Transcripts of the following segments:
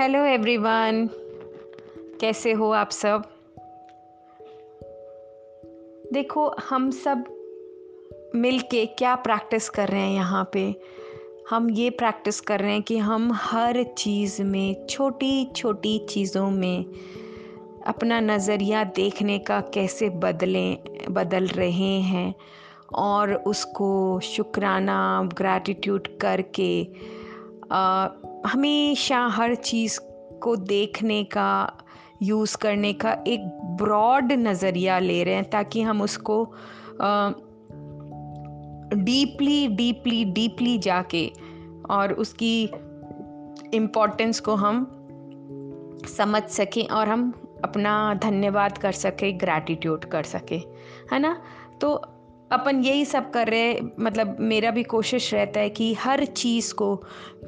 Hello everyone कैसे हो आप सब? देखो हम सब मिल के क्या प्रैक्टिस कर रहे हैं यहाँ पे? हम ये प्रैक्टिस कर रहे हैं कि हम हर चीज़ में छोटी छोटी चीज़ों में अपना नज़रिया देखने का कैसे बदलें बदल रहे हैं और उसको शुक्राना ग्रैटिट्यूड करके आ, हमेशा हर चीज़ को देखने का, यूज़ करने का एक ब्रॉड नज़रिया ले रहे हैं ताकि हम उसको डीपली डीपली डीपली जाके और उसकी इम्पोर्टेंस को हम समझ सकें और हम अपना धन्यवाद कर सकें, ग्रैटिट्यूड कर सकें, है ना? तो अपन यही सब कर रहे मतलब मेरा भी कोशिश रहता है कि हर चीज़ को,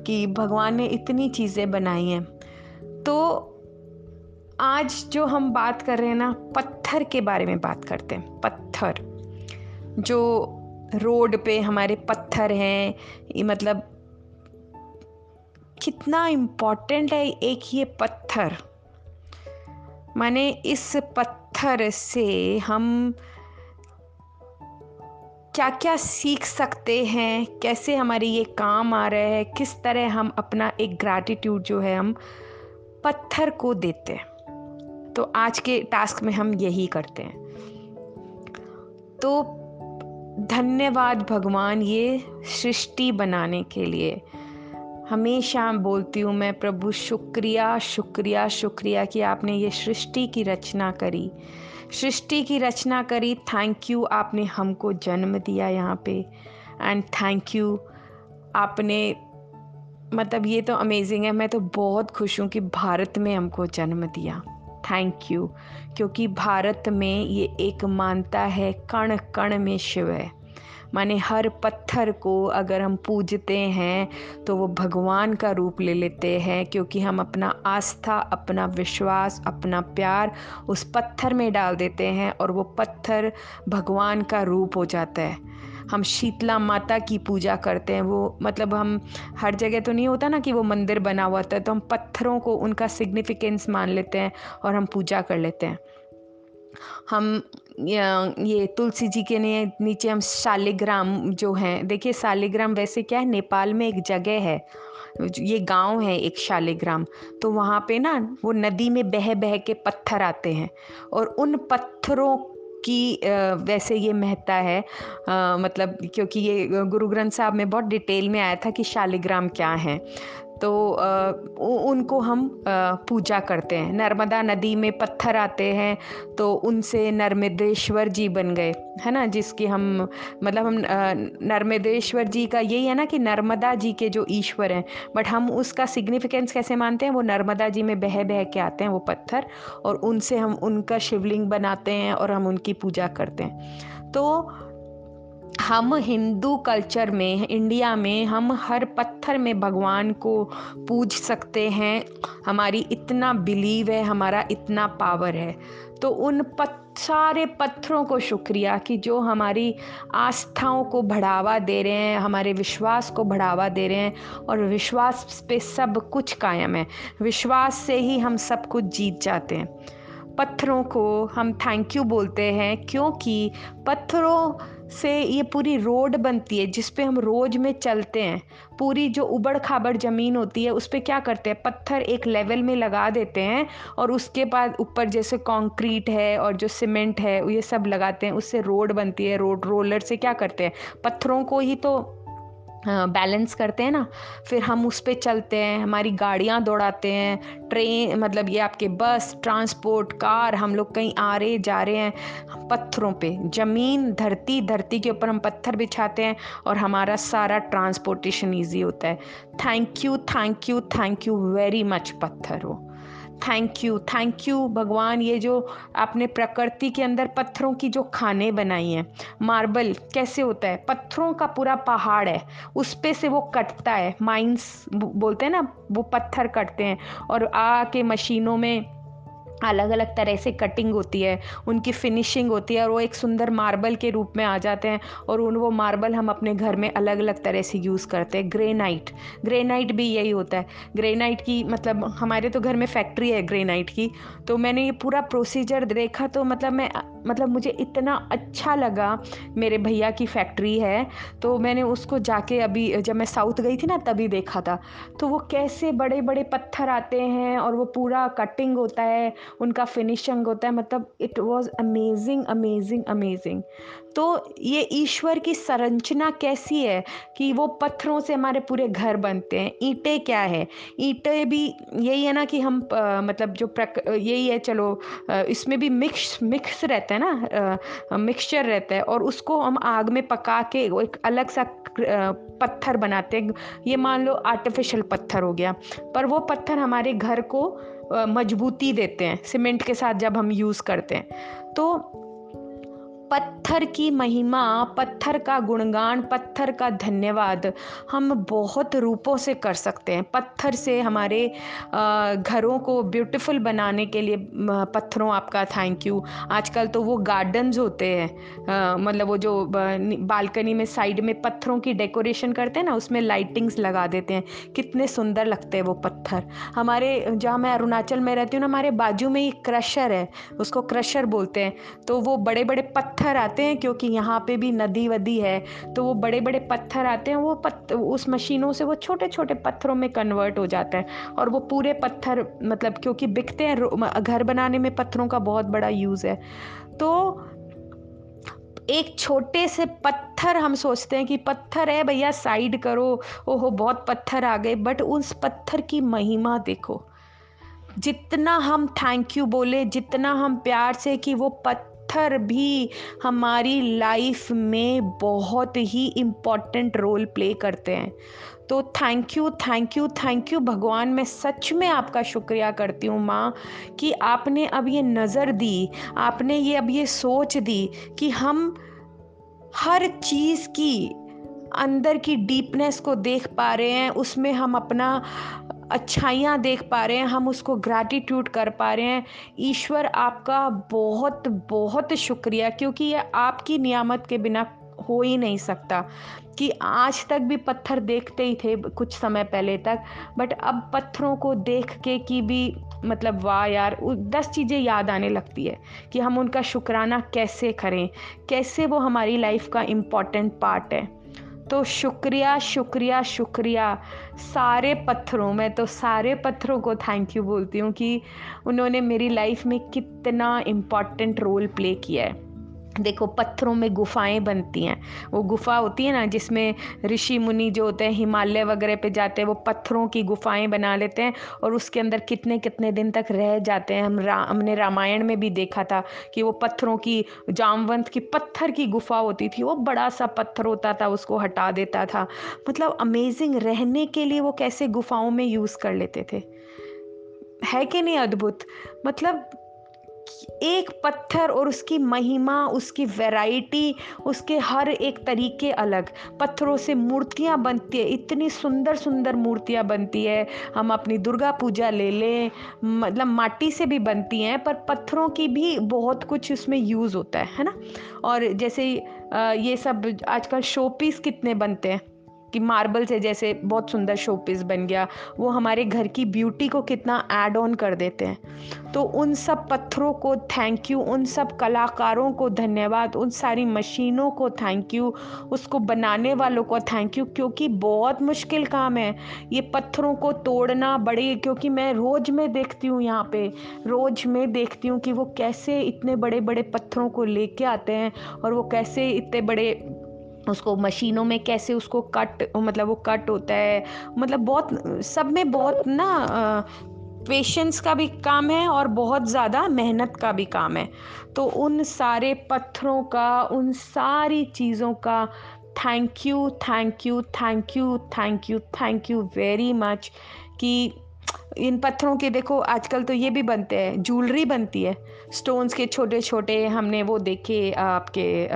कि भगवान ने इतनी चीज़ें बनाई हैं। तो आज जो हम बात कर रहे हैं ना, पत्थर के बारे में बात करते हैं। पत्थर। जो रोड पे हमारे पत्थर हैं मतलब कितना इम्पोर्टेंट है एक ये पत्थर। माने इस पत्थर से हम क्या क्या सीख सकते हैं? कैसे हमारे ये काम आ रहे हैं? किस तरह हम अपना एक ग्रैटिट्यूड जो है हम पत्थर को देते हैं? तो आज के टास्क में हम यही करते हैं। तो धन्यवाद भगवान ये सृष्टि बनाने के लिए। हमेशा बोलती हूँ मैं, प्रभु शुक्रिया शुक्रिया शुक्रिया कि आपने ये सृष्टि की रचना करी। सृष्टि की रचना करी। थैंक यू आपने हमको जन्म दिया यहाँ पे। एंड थैंक यू आपने मतलब ये तो अमेजिंग है। मैं तो बहुत खुश हूँ कि भारत में हमको जन्म दिया। थैंक यू क्योंकि भारत में ये एक मानता है कण कण में शिव है। माने हर पत्थर को अगर हम पूजते हैं तो वो भगवान का रूप ले लेते हैं, क्योंकि हम अपना आस्था, अपना विश्वास, अपना प्यार उस पत्थर में डाल देते हैं और वो पत्थर भगवान का रूप हो जाता है। हम शीतला माता की पूजा करते हैं, वो मतलब हम हर जगह तो नहीं होता ना कि वो मंदिर बना हुआ था तो हम पत्थरों को उनका सिग्निफिकेंस मान लेते हैं और हम पूजा कर लेते हैं। हम ये तुलसी जी के नीचे हम शालिग्राम जो हैं देखिए शालिग्राम वैसे क्या है नेपाल में एक जगह है ये गाँव है एक शालिग्राम तो वहाँ पे ना वो नदी में बह बह के पत्थर आते हैं और उन पत्थरों की वैसे ये महत्ता है आ, मतलब क्योंकि ये गुरु ग्रंथ साहब में बहुत डिटेल में आया था कि शालिग्राम क्या है तो उनको हम पूजा करते हैं। नर्मदा नदी में पत्थर आते हैं तो उनसे नर्मदेश्वर जी बन गए, है ना? जिसकी हम मतलब हम नर्मदेश्वर जी का यही है ना कि नर्मदा जी के जो ईश्वर हैं बट हम उसका सिग्निफिकेंस कैसे मानते हैं? वो नर्मदा जी में बह बह के आते हैं वो पत्थर, और उनसे हम, उनका शिवलिंग बनाते हैं, और हम उनकी पूजा करते हैं। तो हम हिंदू कल्चर में, इंडिया में, हम हर पत्थर में भगवान को पूज सकते हैं। हमारी इतना बिलीव है, हमारा इतना पावर है। तो उन पत्, सारे पत्थरों को शुक्रिया कि जो हमारी आस्थाओं को बढ़ावा दे रहे हैं, हमारे विश्वास को बढ़ावा दे रहे हैं और विश्वास पे सब कुछ कायम है। विश्वास से ही हम सब कुछ जीत जाते हैं। पत्थरों को हम थैंक यू बोलते हैं क्योंकि पत्थरों से ये पूरी रोड बनती है, जिस पे हम रोज में चलते हैं। पूरी जो उबड़ खाबड़ ज़मीन होती है, उस पर क्या करते हैं? पत्थर एक लेवल में लगा देते हैं और उसके बाद ऊपर जैसे कंक्रीट है और जो सीमेंट है, ये सब लगाते हैं। उससे रोड बनती है, रोड, रोलर से क्या करते हैं? पत्थरों को ही तो बैलेंस करते हैं ना, फिर हम उस पर चलते हैं, हमारी गाड़ियाँ दौड़ाते हैं ट्रेन मतलब ये आपके बस ट्रांसपोर्ट कार हम लोग कहीं आ रहे, जा रहे हैं, पत्थरों पे। ज़मीन धरती धरती के ऊपर हम पत्थर बिछाते हैं और हमारा सारा ट्रांसपोर्टेशन ईजी होता है। Thank you thank you thank you very much पत्थर हो। थैंक यू थैंक यू भगवान, ये जो आपने प्रकृति के अंदर पत्थरों की जो खाने बनाई हैं मार्बल कैसे होता है? पत्थरों का पूरा पहाड़ है, उस पे से वो कटता है माइंस बोलते हैं ना, वो पत्थर कटते हैं, और आके मशीनों में अलग अलग तरह से कटिंग होती है, उनकी फिनिशिंग होती है और वो एक सुंदर मार्बल के रूप में आ जाते हैं और उन, वो मार्बल हम अपने घर में अलग अलग तरह से यूज़ करते हैं। ग्रेनाइट ग्रेनाइट भी यही होता है। ग्रेनाइट की मतलब हमारे तो घर में फैक्ट्री है ग्रेनाइट की तो मैंने ये पूरा प्रोसीजर देखा तो मतलब मैं मतलब मुझे इतना अच्छा लगा मेरे भैया की फैक्ट्री है तो मैंने उसको जाके अभी जब मैं साउथ गई थी ना तभी देखा था। तो वो कैसे बड़े बड़े पत्थर आते हैं और वो पूरा कटिंग होता है उनका फिनिशिंग होता है मतलब it was amazing amazing amazing तो ये ईश्वर की संरचना कैसी है कि वो पत्थरों से हमारे पूरे घर बनते हैं? ईंटें क्या है? ईंटें भी यही है ना कि हम आ, मतलब जो प्रक यही है चलो आ, इसमें भी मिक्स मिक्स रहता है ना मिक्सचर रहता है और उसको हम आग में पका के एक अलग सा पत्थर बनाते हैं। ये मान लो आर्टिफिशियल पत्थर हो गया। पर वो पत्थर हमारे घर को मजबूती देते हैं सीमेंट के साथ जब हम यूज़ करते हैं। तो पत्थर की महिमा, पत्थर का गुणगान, पत्थर का धन्यवाद हम बहुत रूपों से कर सकते हैं। पत्थर से हमारे घरों को ब्यूटीफुल बनाने के लिए पत्थरों आपका थैंक यू आजकल तो वो गार्डन्स होते हैं। मतलब वो जो बालकनी में साइड में पत्थरों की डेकोरेशन करते हैं ना, उसमें लाइटिंग्स लगा देते हैं। कितने सुंदर लगते हैं वो पत्थर। हमारे, जहाँ मैं अरुणाचल में रहती हूँ ना, हमारे बाजू में एक क्रशर है। उसको क्रशर बोलते हैं। तो वो बड़े बड़े पत्थर पत्थर आते हैं, क्योंकि यहाँ पे भी नदी वदी है तो वो बड़े बड़े पत्थर आते हैं, वो पत्थ उस मशीनों से वो छोटे छोटे पत्थरों में कन्वर्ट हो जाता है, और वो पूरे पत्थर मतलब क्योंकि बिकते हैं घर बनाने में पत्थरों का बहुत बड़ा यूज़ है तो एक छोटे से पत्थर हम सोचते हैं कि पत्थर है भैया साइड करो, ओहो, बहुत पत्थर आ गए बट उस पत्थर की महिमा देखो, जितना हम थैंक यू बोले, जितना हम प्यार से कि वो पत्थर पत्थर भी हमारी लाइफ में बहुत ही इंपॉर्टेंट रोल प्ले करते हैं। तो thank you thank you thank you भगवान, मैं सच में आपका शुक्रिया करती हूँ माँ कि आपने अब ये नज़र दी, आपने ये अब ये सोच दी कि हम हर चीज़ की, अंदर की डीपनेस को देख पा रहे हैं, उसमें हम अपना अच्छाइयाँ देख पा रहे हैं, हम उसको ग्रैटिट्यूड कर पा रहे हैं। ईश्वर आपका बहुत बहुत शुक्रिया, क्योंकि ये आपकी नियामत के बिना हो ही नहीं सकता। कि आज तक भी पत्थर देखते ही थे कुछ समय पहले तक बट अब पत्थरों को देख के कि भी मतलब वाह यार दस चीज़ें याद आने लगती है कि हम उनका शुक्राना कैसे करें, कैसे वो हमारी लाइफ का इंपॉर्टेंट पार्ट है। तो शुक्रिया शुक्रिया शुक्रिया। सारे पत्थरों, मैं तो सारे पत्थरों को थैंक यू बोलती हूँ कि उन्होंने मेरी लाइफ में कितना इंपॉर्टेंट रोल प्ले किया है। देखो पत्थरों में गुफाएँ बनती हैं। वो गुफा होती है ना जिसमें ऋषि मुनि जो होते हैं हिमालय वगैरह पे जाते हैं वो पत्थरों की गुफाएँ बना लेते हैं और उसके अंदर कितने कितने दिन तक रह जाते हैं। हम रा, हमने रामायण में भी देखा था कि वो पत्थरों की जामवंत की पत्थर की गुफा होती थी वो बड़ा सा पत्थर होता था उसको हटा देता था। मतलब अमेजिंग रहने के लिए वो कैसे गुफाओं में यूज़ कर लेते थे? है कि नहीं अद्भुत? मतलब एक पत्थर और उसकी महिमा, उसकी वैरायटी उसके हर एक तरीके अलग। पत्थरों से मूर्तियाँ बनती है, इतनी सुंदर सुंदर मूर्तियाँ बनती है। हम अपनी दुर्गा पूजा ले लें मतलब माटी से भी बनती हैं, पर पत्थरों की भी बहुत कुछ उसमें यूज़ होता है है ना? और जैसे ये सब आजकल शो पीस कितने बनते हैं? कि मार्बल से जैसे बहुत सुंदर शो पीस बन गया, वो हमारे घर की ब्यूटी को कितना ऐड ऑन कर देते हैं। तो उन सब पत्थरों को थैंक यू उन सब कलाकारों को धन्यवाद, उन सारी मशीनों को थैंक यू उसको बनाने वालों को थैंक यू क्योंकि बहुत मुश्किल काम है ये पत्थरों को तोड़ना बड़े, क्योंकि मैं रोज़ में देखती हूँ यहाँ पे, रोज़ में देखती हूँ कि वो कैसे इतने बड़े बड़े पत्थरों को लेके आते हैं और वो कैसे इतने बड़े उसको मशीनों में कैसे उसको कट मतलब वो कट होता है। मतलब बहुत, सब में बहुत ना पेशेंस का भी काम है और बहुत ज़्यादा मेहनत का भी काम है। तो उन सारे पत्थरों का, उन सारी चीज़ों का thank you thank you thank you thank you thank you very much कि इन पत्थरों के देखो आजकल तो ये भी बनते हैं ज्वेलरी बनती है। स्टोन्स के छोटे छोटे हमने वो देखे आपके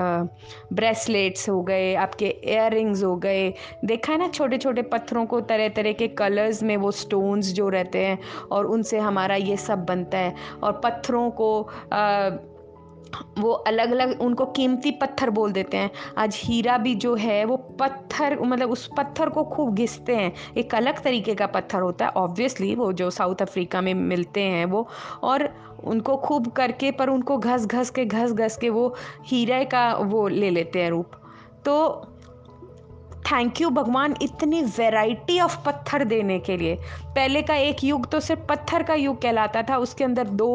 ब्रेसलेट्स हो गए आपके इयर हो गए। देखा है ना छोटे छोटे पत्थरों को तरह तरह के कलर्स में वो स्टोन्स जो रहते हैं और उनसे हमारा ये सब बनता है। और पत्थरों को आ, वो अलग अलग उनको कीमती पत्थर बोल देते हैं। आज हीरा भी जो है, वो पत्थर मतलब उस पत्थर को खूब घिसते हैं। एक अलग तरीके का पत्थर होता है ऑब्वियसली वो जो साउथ अफ्रीका में मिलते हैं वो। और उनको खूब करके, पर उनको घस घस के घस घस के वो हीरे का वो ले लेते हैं रूप। तो थैंक यू भगवान, इतनी वैरायटी ऑफ़ पत्थर देने के लिए। पहले का एक युग तो सिर्फ़ पत्थर का युग कहलाता था। उसके अंदर दो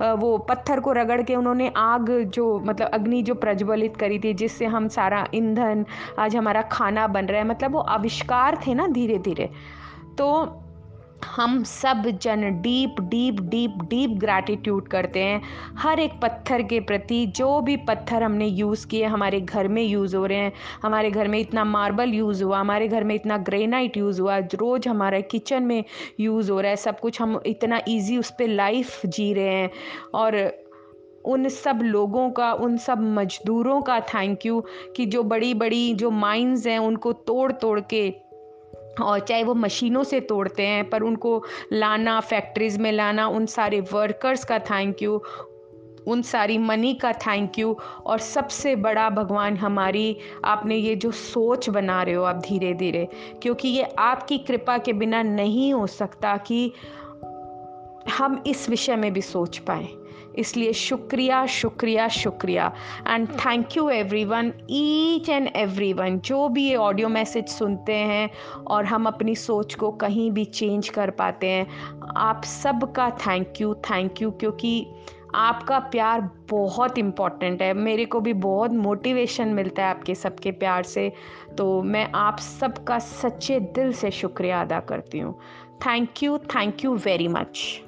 वो पत्थर को रगड़ के उन्होंने आग जो मतलब अग्नि जो प्रज्वलित करी थी, जिससे हम सारा ईंधन, आज हमारा खाना बन रहा है मतलब वो आविष्कार थे ना धीरे धीरे तो हम सब जन deep deep deep deep gratitude करते हैं। हर एक पत्थर के प्रति जो भी पत्थर हमने यूज़ किए, हमारे घर में यूज़ हो रहे हैं, हमारे घर में इतना मार्बल यूज़ हुआ, हमारे घर में इतना ग्रेनाइट यूज़ हुआ, रोज़ हमारे किचन में यूज़ हो रहा है, सब कुछ हम इतना ईजी उस पर लाइफ जी रहे हैं। और उन सब लोगों का, उन सब मजदूरों का थैंक यू कि जो बड़ी बड़ी जो माइंस हैं, उनको तोड़ तोड़ के और चाहे वो मशीनों से तोड़ते हैं, पर उनको लाना फैक्ट्रीज़ में लाना, उन सारे वर्कर्स का थैंक यू उन सारी मनी का थैंक यू और सबसे बड़ा भगवान हमारी, आपने ये जो सोच बना रहे हो आप धीरे धीरे क्योंकि ये आपकी कृपा के बिना नहीं हो सकता कि हम इस विषय में भी सोच पाएँ। इसलिए शुक्रिया शुक्रिया शुक्रिया। And thank you everyone each and everyone जो भी ये ऑडियो मैसेज सुनते हैं और हम अपनी सोच को कहीं भी चेंज कर पाते हैं, आप सबका थैंक यू थैंक यू क्योंकि आपका प्यार बहुत इंपॉर्टेंट है। मेरे को भी बहुत मोटिवेशन मिलता है आपके सबके प्यार से तो मैं आप सबका सच्चे दिल से शुक्रिया अदा करती हूँ। Thank you thank you very much